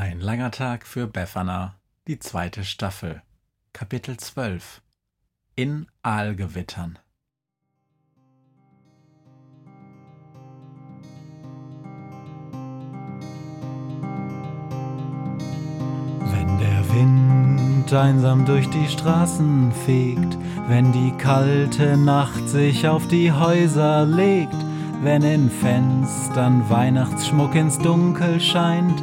Ein langer Tag für Befana, die zweite Staffel. Kapitel 12 In Aalgewittern. Wenn der Wind einsam durch die Straßen fegt, wenn die kalte Nacht sich auf die Häuser legt, wenn in Fenstern Weihnachtsschmuck ins Dunkel scheint,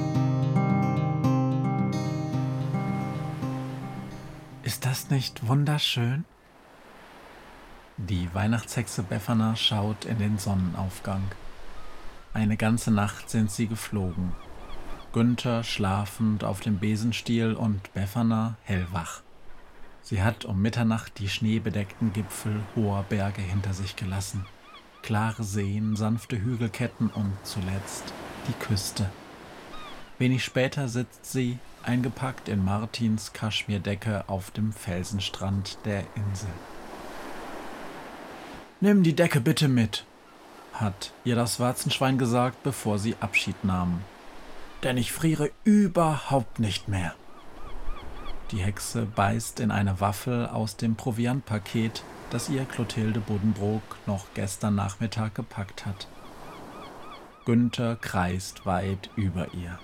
Nicht wunderschön? Die Weihnachtshexe Befana schaut in den Sonnenaufgang. Eine ganze Nacht sind sie geflogen. Günther schlafend auf dem Besenstiel und Befana hellwach. Sie hat um Mitternacht die schneebedeckten Gipfel hoher Berge hinter sich gelassen. Klare Seen, sanfte Hügelketten und zuletzt die Küste. Wenig später sitzt sie, eingepackt in Martins Kaschmirdecke, auf dem Felsenstrand der Insel. Nimm die Decke bitte mit, hat ihr das Warzenschwein gesagt, bevor sie Abschied nahmen. Denn ich friere überhaupt nicht mehr. Die Hexe beißt in eine Waffel aus dem Proviantpaket, das ihr Clotilde Buddenbrook noch gestern Nachmittag gepackt hat. Günther kreist weit über ihr.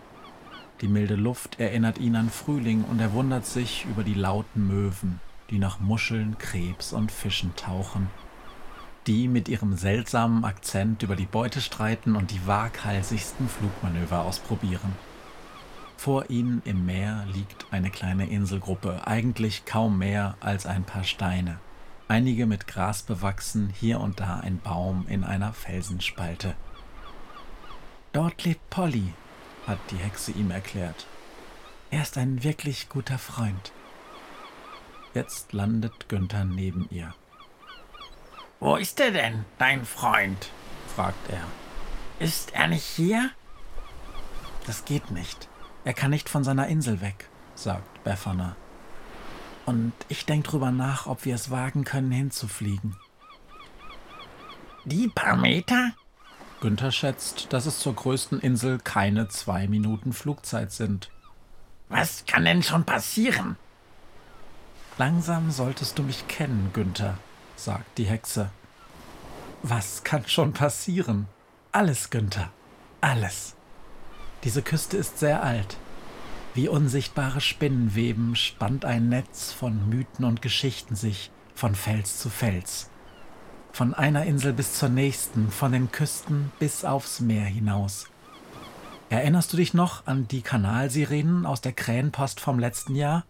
Die milde Luft erinnert ihn an Frühling und er wundert sich über die lauten Möwen, die nach Muscheln, Krebs und Fischen tauchen, die mit ihrem seltsamen Akzent über die Beute streiten und die waghalsigsten Flugmanöver ausprobieren. Vor ihnen im Meer liegt eine kleine Inselgruppe, eigentlich kaum mehr als ein paar Steine, einige mit Gras bewachsen, hier und da ein Baum in einer Felsenspalte. Dort lebt Polly, hat die Hexe ihm erklärt. Er ist ein wirklich guter Freund. Jetzt landet Günther neben ihr. Wo ist er denn, dein Freund? fragt er. Ist er nicht hier? Das geht nicht. Er kann nicht von seiner Insel weg, sagt Befana. Und ich denke drüber nach, ob wir es wagen können, hinzufliegen. Die paar Meter? Günther schätzt, dass es zur größten Insel keine zwei Minuten Flugzeit sind. Was kann denn schon passieren? Langsam solltest du mich kennen, Günther, sagt die Hexe. Was kann schon passieren? Alles, Günther. Alles. Diese Küste ist sehr alt. Wie unsichtbare Spinnenweben spannt ein Netz von Mythen und Geschichten sich von Fels zu Fels. Von einer Insel bis zur nächsten, von den Küsten bis aufs Meer hinaus. Erinnerst du dich noch an die Kanalsirenen aus der Krähenpost vom letzten Jahr?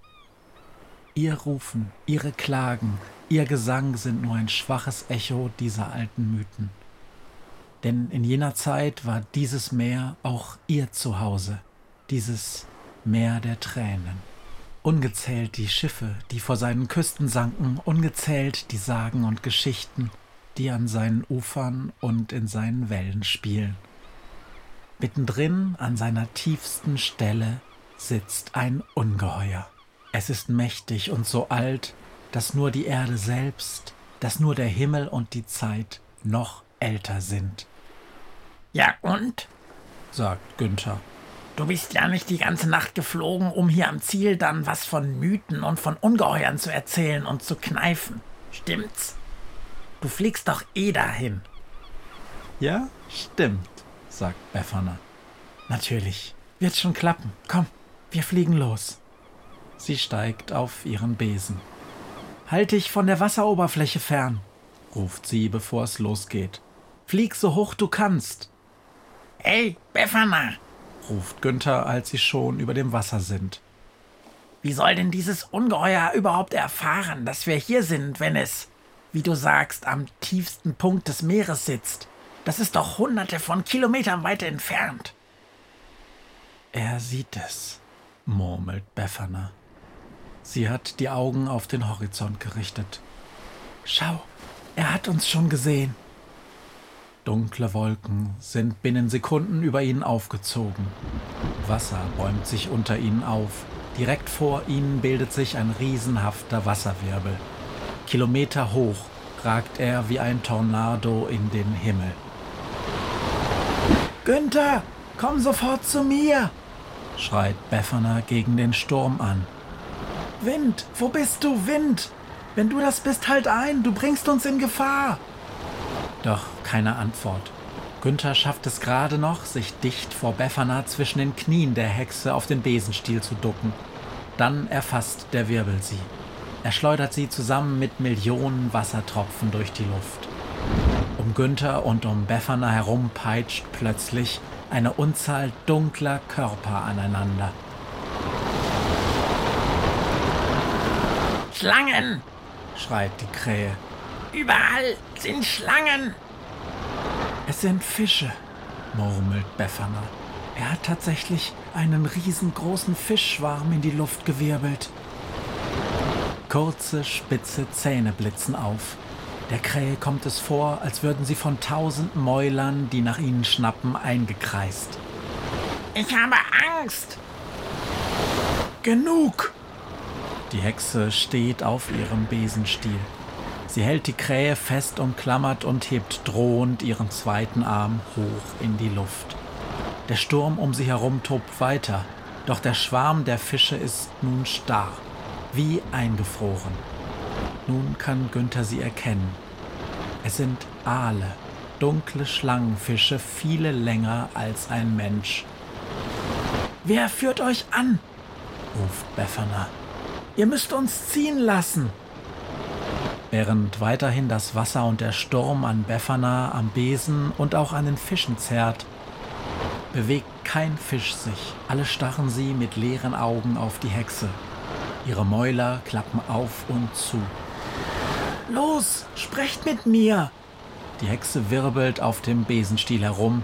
Ihr Rufen, ihre Klagen, ihr Gesang sind nur ein schwaches Echo dieser alten Mythen. Denn in jener Zeit war dieses Meer auch ihr Zuhause, dieses Meer der Tränen. Ungezählt die Schiffe, die vor seinen Küsten sanken, ungezählt die Sagen und Geschichten, die an seinen Ufern und in seinen Wellen spielen. Mittendrin an seiner tiefsten Stelle sitzt ein Ungeheuer. Es ist mächtig und so alt, dass nur die Erde selbst, dass nur der Himmel und die Zeit noch älter sind. Ja und? sagt Günther. Du bist ja nicht die ganze Nacht geflogen, um hier am Ziel dann was von Mythen und von Ungeheuern zu erzählen und zu kneifen. Stimmt's? Du fliegst doch eh dahin. Ja, stimmt, sagt Befana. Natürlich. Wird schon klappen. Komm, wir fliegen los. Sie steigt auf ihren Besen. Halt dich von der Wasseroberfläche fern, ruft sie, bevor es losgeht. Flieg so hoch du kannst. Hey, Befana, ruft Günther, als sie schon über dem Wasser sind. Wie soll denn dieses Ungeheuer überhaupt erfahren, dass wir hier sind, wenn es, wie du sagst, am tiefsten Punkt des Meeres sitzt? Das ist doch hunderte von Kilometern weit entfernt. Er sieht es, murmelt Befana. Sie hat die Augen auf den Horizont gerichtet. Schau, er hat uns schon gesehen. Dunkle Wolken sind binnen Sekunden über ihnen aufgezogen. Wasser bäumt sich unter ihnen auf. Direkt vor ihnen bildet sich ein riesenhafter Wasserwirbel. Kilometer hoch ragt er wie ein Tornado in den Himmel. Günther, komm sofort zu mir! schreit Befana gegen den Sturm an. Wind, wo bist du, Wind? Wenn du das bist, halt ein, du bringst uns in Gefahr. Doch keine Antwort. Günther schafft es gerade noch, sich dicht vor Befana zwischen den Knien der Hexe auf den Besenstiel zu ducken. Dann erfasst der Wirbel sie. Er schleudert sie zusammen mit Millionen Wassertropfen durch die Luft. Um Günther und um Befana herum peitscht plötzlich eine Unzahl dunkler Körper aneinander. Schlangen! schreit die Krähe. Überall sind Schlangen! Es sind Fische, murmelt Befana. Er hat tatsächlich einen riesengroßen Fischschwarm in die Luft gewirbelt. Kurze, spitze Zähne blitzen auf. Der Krähe kommt es vor, als würden sie von tausend Mäulern, die nach ihnen schnappen, eingekreist. Ich habe Angst! Genug! Die Hexe steht auf ihrem Besenstiel. Sie hält die Krähe fest umklammert und hebt drohend ihren zweiten Arm hoch in die Luft. Der Sturm um sie herum tobt weiter, doch der Schwarm der Fische ist nun starr, wie eingefroren. Nun kann Günther sie erkennen. Es sind Aale, dunkle Schlangenfische, viele länger als ein Mensch. Wer führt euch an? ruft Befana. Ihr müsst uns ziehen lassen. Während weiterhin das Wasser und der Sturm an Befana, am Besen und auch an den Fischen zerrt, bewegt kein Fisch sich. Alle starren sie mit leeren Augen auf die Hexe. Ihre Mäuler klappen auf und zu. Los, sprecht mit mir! Die Hexe wirbelt auf dem Besenstiel herum,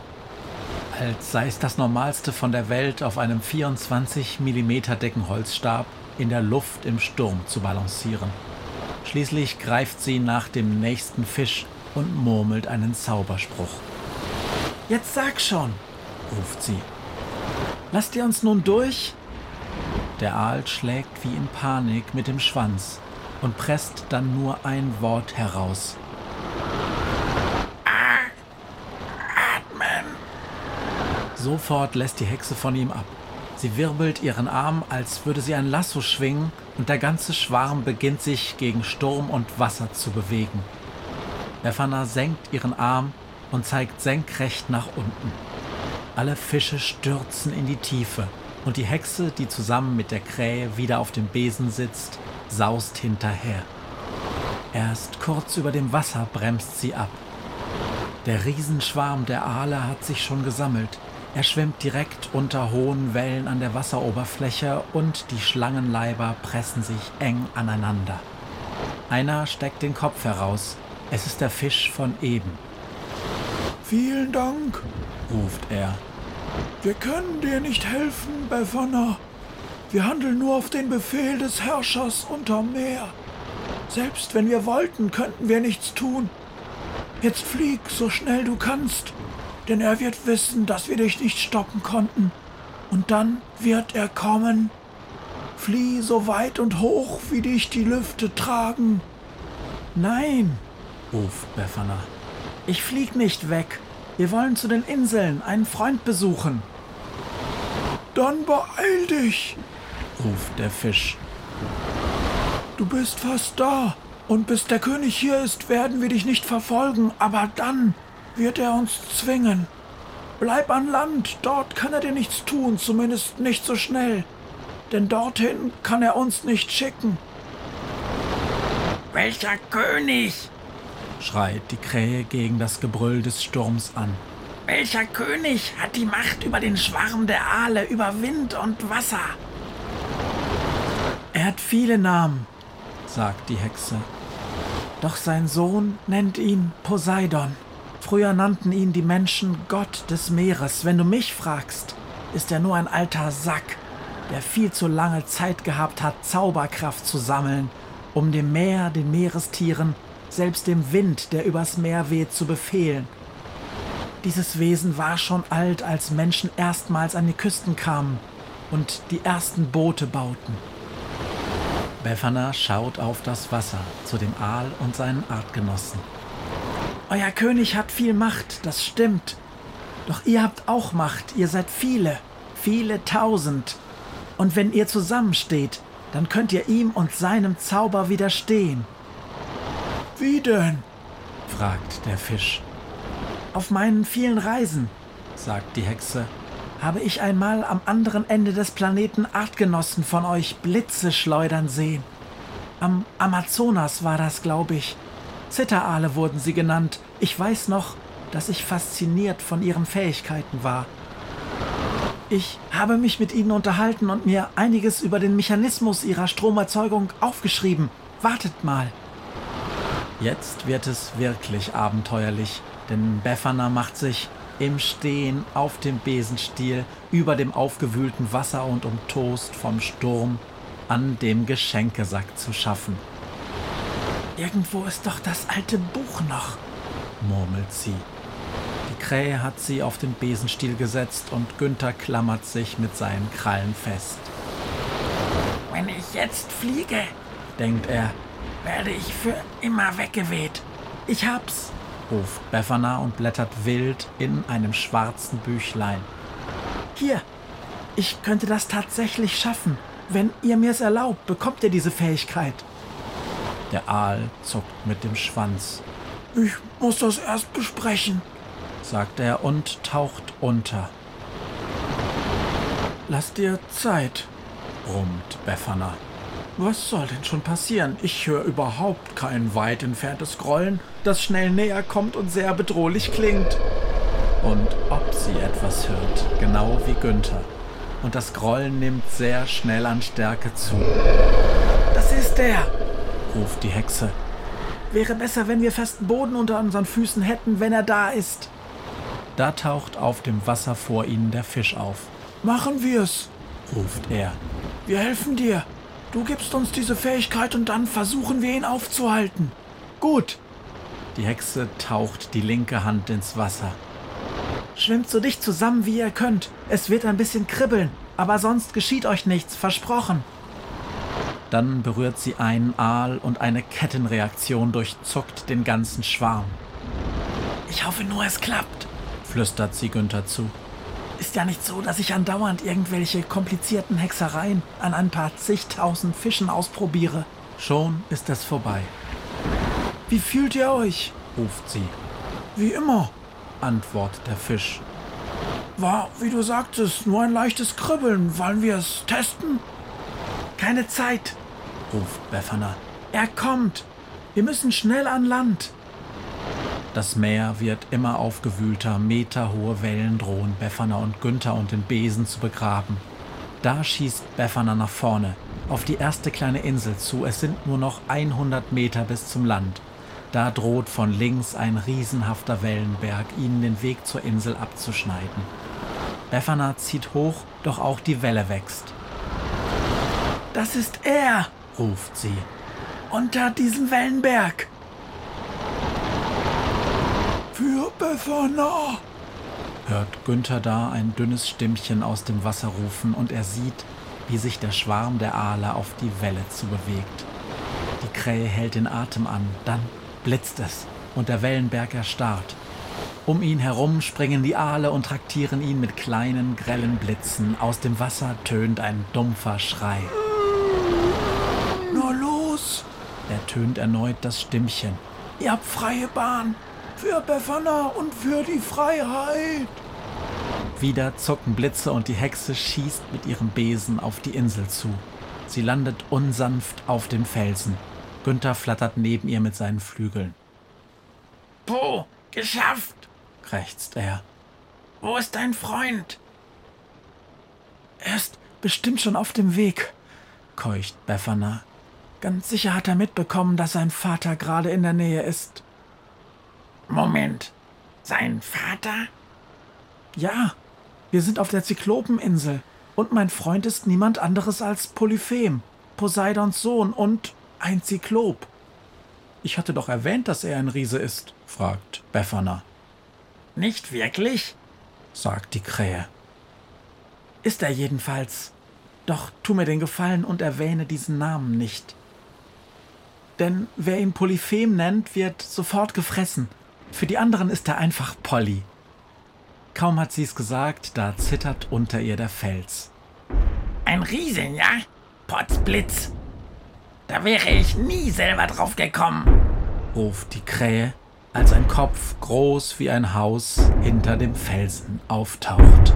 als sei es das Normalste von der Welt, auf einem 24 mm dicken Holzstab in der Luft im Sturm zu balancieren. Schließlich greift sie nach dem nächsten Fisch und murmelt einen Zauberspruch. Jetzt sag schon, ruft sie. Lasst ihr uns nun durch? Der Aal schlägt wie in Panik mit dem Schwanz und presst dann nur ein Wort heraus. Atmen! Sofort lässt die Hexe von ihm ab. Sie wirbelt ihren Arm, als würde sie ein Lasso schwingen, und der ganze Schwarm beginnt sich gegen Sturm und Wasser zu bewegen. Befana senkt ihren Arm und zeigt senkrecht nach unten. Alle Fische stürzen in die Tiefe, und die Hexe, die zusammen mit der Krähe wieder auf dem Besen sitzt, saust hinterher. Erst kurz über dem Wasser bremst sie ab. Der Riesenschwarm der Aale hat sich schon gesammelt. Er schwimmt direkt unter hohen Wellen an der Wasseroberfläche und die Schlangenleiber pressen sich eng aneinander. Einer steckt den Kopf heraus. Es ist der Fisch von eben. Vielen Dank, ruft er. Wir können dir nicht helfen, Befana. Wir handeln nur auf den Befehl des Herrschers unterm Meer. Selbst wenn wir wollten, könnten wir nichts tun. Jetzt flieg so schnell du kannst, denn er wird wissen, dass wir dich nicht stoppen konnten. Und dann wird er kommen. Flieh so weit und hoch, wie dich die Lüfte tragen. Nein, ruft Befana. Ich flieg nicht weg. Wir wollen zu den Inseln einen Freund besuchen. Dann beeil dich, ruft der Fisch. Du bist fast da, und bis der König hier ist, werden wir dich nicht verfolgen, aber dann wird er uns zwingen. Bleib an Land, dort kann er dir nichts tun, zumindest nicht so schnell. denn dorthin kann er uns nicht schicken. Welcher König? Schreit die Krähe gegen das Gebrüll des Sturms an. Welcher König hat die Macht über den Schwarm der Aale, über Wind und Wasser? Er hat viele Namen, sagt die Hexe. Doch sein Sohn nennt ihn Poseidon. Früher nannten ihn die Menschen Gott des Meeres. Wenn du mich fragst, ist er nur ein alter Sack, der viel zu lange Zeit gehabt hat, Zauberkraft zu sammeln, um dem Meer, den Meerestieren, selbst dem Wind, der übers Meer weht, zu befehlen. Dieses Wesen war schon alt, als Menschen erstmals an die Küsten kamen und die ersten Boote bauten. Befana schaut auf das Wasser zu dem Aal und seinen Artgenossen. Euer König hat viel Macht, das stimmt. Doch ihr habt auch Macht, ihr seid viele, viele tausend. Und wenn ihr zusammensteht, dann könnt ihr ihm und seinem Zauber widerstehen. Wie denn? fragt der Fisch. Auf meinen vielen Reisen, sagt die Hexe, habe ich einmal am anderen Ende des Planeten Artgenossen von euch Blitze schleudern sehen. Am Amazonas war das, glaube ich. Zitteraale wurden sie genannt. Ich weiß noch, dass ich fasziniert von ihren Fähigkeiten war. Ich habe mich mit ihnen unterhalten und mir einiges über den Mechanismus ihrer Stromerzeugung aufgeschrieben. Wartet mal. Jetzt wird es wirklich abenteuerlich, denn Befana macht sich im Stehen auf dem Besenstiel über dem aufgewühlten Wasser und umtost vom Sturm an dem Geschenkesack zu schaffen. Irgendwo ist doch das alte Buch noch, murmelt sie. Die Krähe hat sie auf den Besenstiel gesetzt und Günther klammert sich mit seinen Krallen fest. Wenn ich jetzt fliege, denkt er, werde ich für immer weggeweht. Ich hab's, ruft Befana und blättert wild in einem schwarzen Büchlein. Hier, ich könnte das tatsächlich schaffen. Wenn ihr mir's erlaubt, bekommt ihr diese Fähigkeit. Der Aal zuckt mit dem Schwanz. Ich muss das erst besprechen, sagt er und taucht unter. Lass dir Zeit, brummt Befana. Was soll denn schon passieren? Ich höre überhaupt kein weit entferntes Grollen, das schnell näher kommt und sehr bedrohlich klingt. Und ob sie etwas hört, genau wie Günther. Und das Grollen nimmt sehr schnell an Stärke zu. Das ist der, ruft die Hexe. Wäre besser, wenn wir festen Boden unter unseren Füßen hätten, wenn er da ist. Da taucht auf dem Wasser vor ihnen der Fisch auf. Machen wir's, ruft er. Wir helfen dir. Du gibst uns diese Fähigkeit und dann versuchen wir ihn aufzuhalten. Gut. Die Hexe taucht die linke Hand ins Wasser. Schwimmt so dicht zusammen, wie ihr könnt. Es wird ein bisschen kribbeln, aber sonst geschieht euch nichts, versprochen. Dann berührt sie einen Aal und eine Kettenreaktion durchzuckt den ganzen Schwarm. Ich hoffe nur, es klappt, flüstert sie Günther zu. Ist ja nicht so, dass ich andauernd irgendwelche komplizierten Hexereien an ein paar zigtausend Fischen ausprobiere. Schon ist es vorbei. Wie fühlt ihr euch? ruft sie. Wie immer, antwortet der Fisch. War, wie du sagtest, nur ein leichtes Kribbeln. Wollen wir es testen? Keine Zeit, ruft Befana. Er kommt. Wir müssen schnell an Land. Das Meer wird immer aufgewühlter, meterhohe Wellen drohen Befana und Günther und den Besen zu begraben. Da schießt Befana nach vorne, auf die erste kleine Insel zu. Es sind nur noch 100 Meter bis zum Land. Da droht von links ein riesenhafter Wellenberg, ihnen den Weg zur Insel abzuschneiden. Befana zieht hoch, doch auch die Welle wächst. Das ist er, ruft sie. Unter diesem Wellenberg. Für Befana! hört Günther da ein dünnes Stimmchen aus dem Wasser rufen und er sieht, wie sich der Schwarm der Aale auf die Welle zu bewegt. Die Krähe hält den Atem an, dann blitzt es und der Wellenberg erstarrt. Um ihn herum springen die Aale und traktieren ihn mit kleinen, grellen Blitzen. Aus dem Wasser tönt ein dumpfer Schrei. Nur los! ertönt erneut das Stimmchen. Ihr habt freie Bahn! Für Befana und für die Freiheit. Wieder zucken Blitze und die Hexe schießt mit ihrem Besen auf die Insel zu. Sie landet unsanft auf dem Felsen. Günther flattert neben ihr mit seinen Flügeln. Po, geschafft! krächzt er. Wo ist dein Freund? Er ist bestimmt schon auf dem Weg, keucht Befana. Ganz sicher hat er mitbekommen, dass sein Vater gerade in der Nähe ist. Moment, sein Vater? Ja, wir sind auf der Zyklopeninsel und mein Freund ist niemand anderes als Polyphem, Poseidons Sohn und ein Zyklop. Ich hatte doch erwähnt, dass er ein Riese ist, fragt Befana. Nicht wirklich? sagt die Krähe. Ist er jedenfalls. Doch tu mir den Gefallen und erwähne diesen Namen nicht. Denn wer ihn Polyphem nennt, wird sofort gefressen. Für die anderen ist er einfach Polly. Kaum hat sie es gesagt, da zittert unter ihr der Fels. Ein Riesen, ja? Potzblitz. Da wäre ich nie selber drauf gekommen, ruft die Krähe, als ein Kopf groß wie ein Haus hinter dem Felsen auftaucht.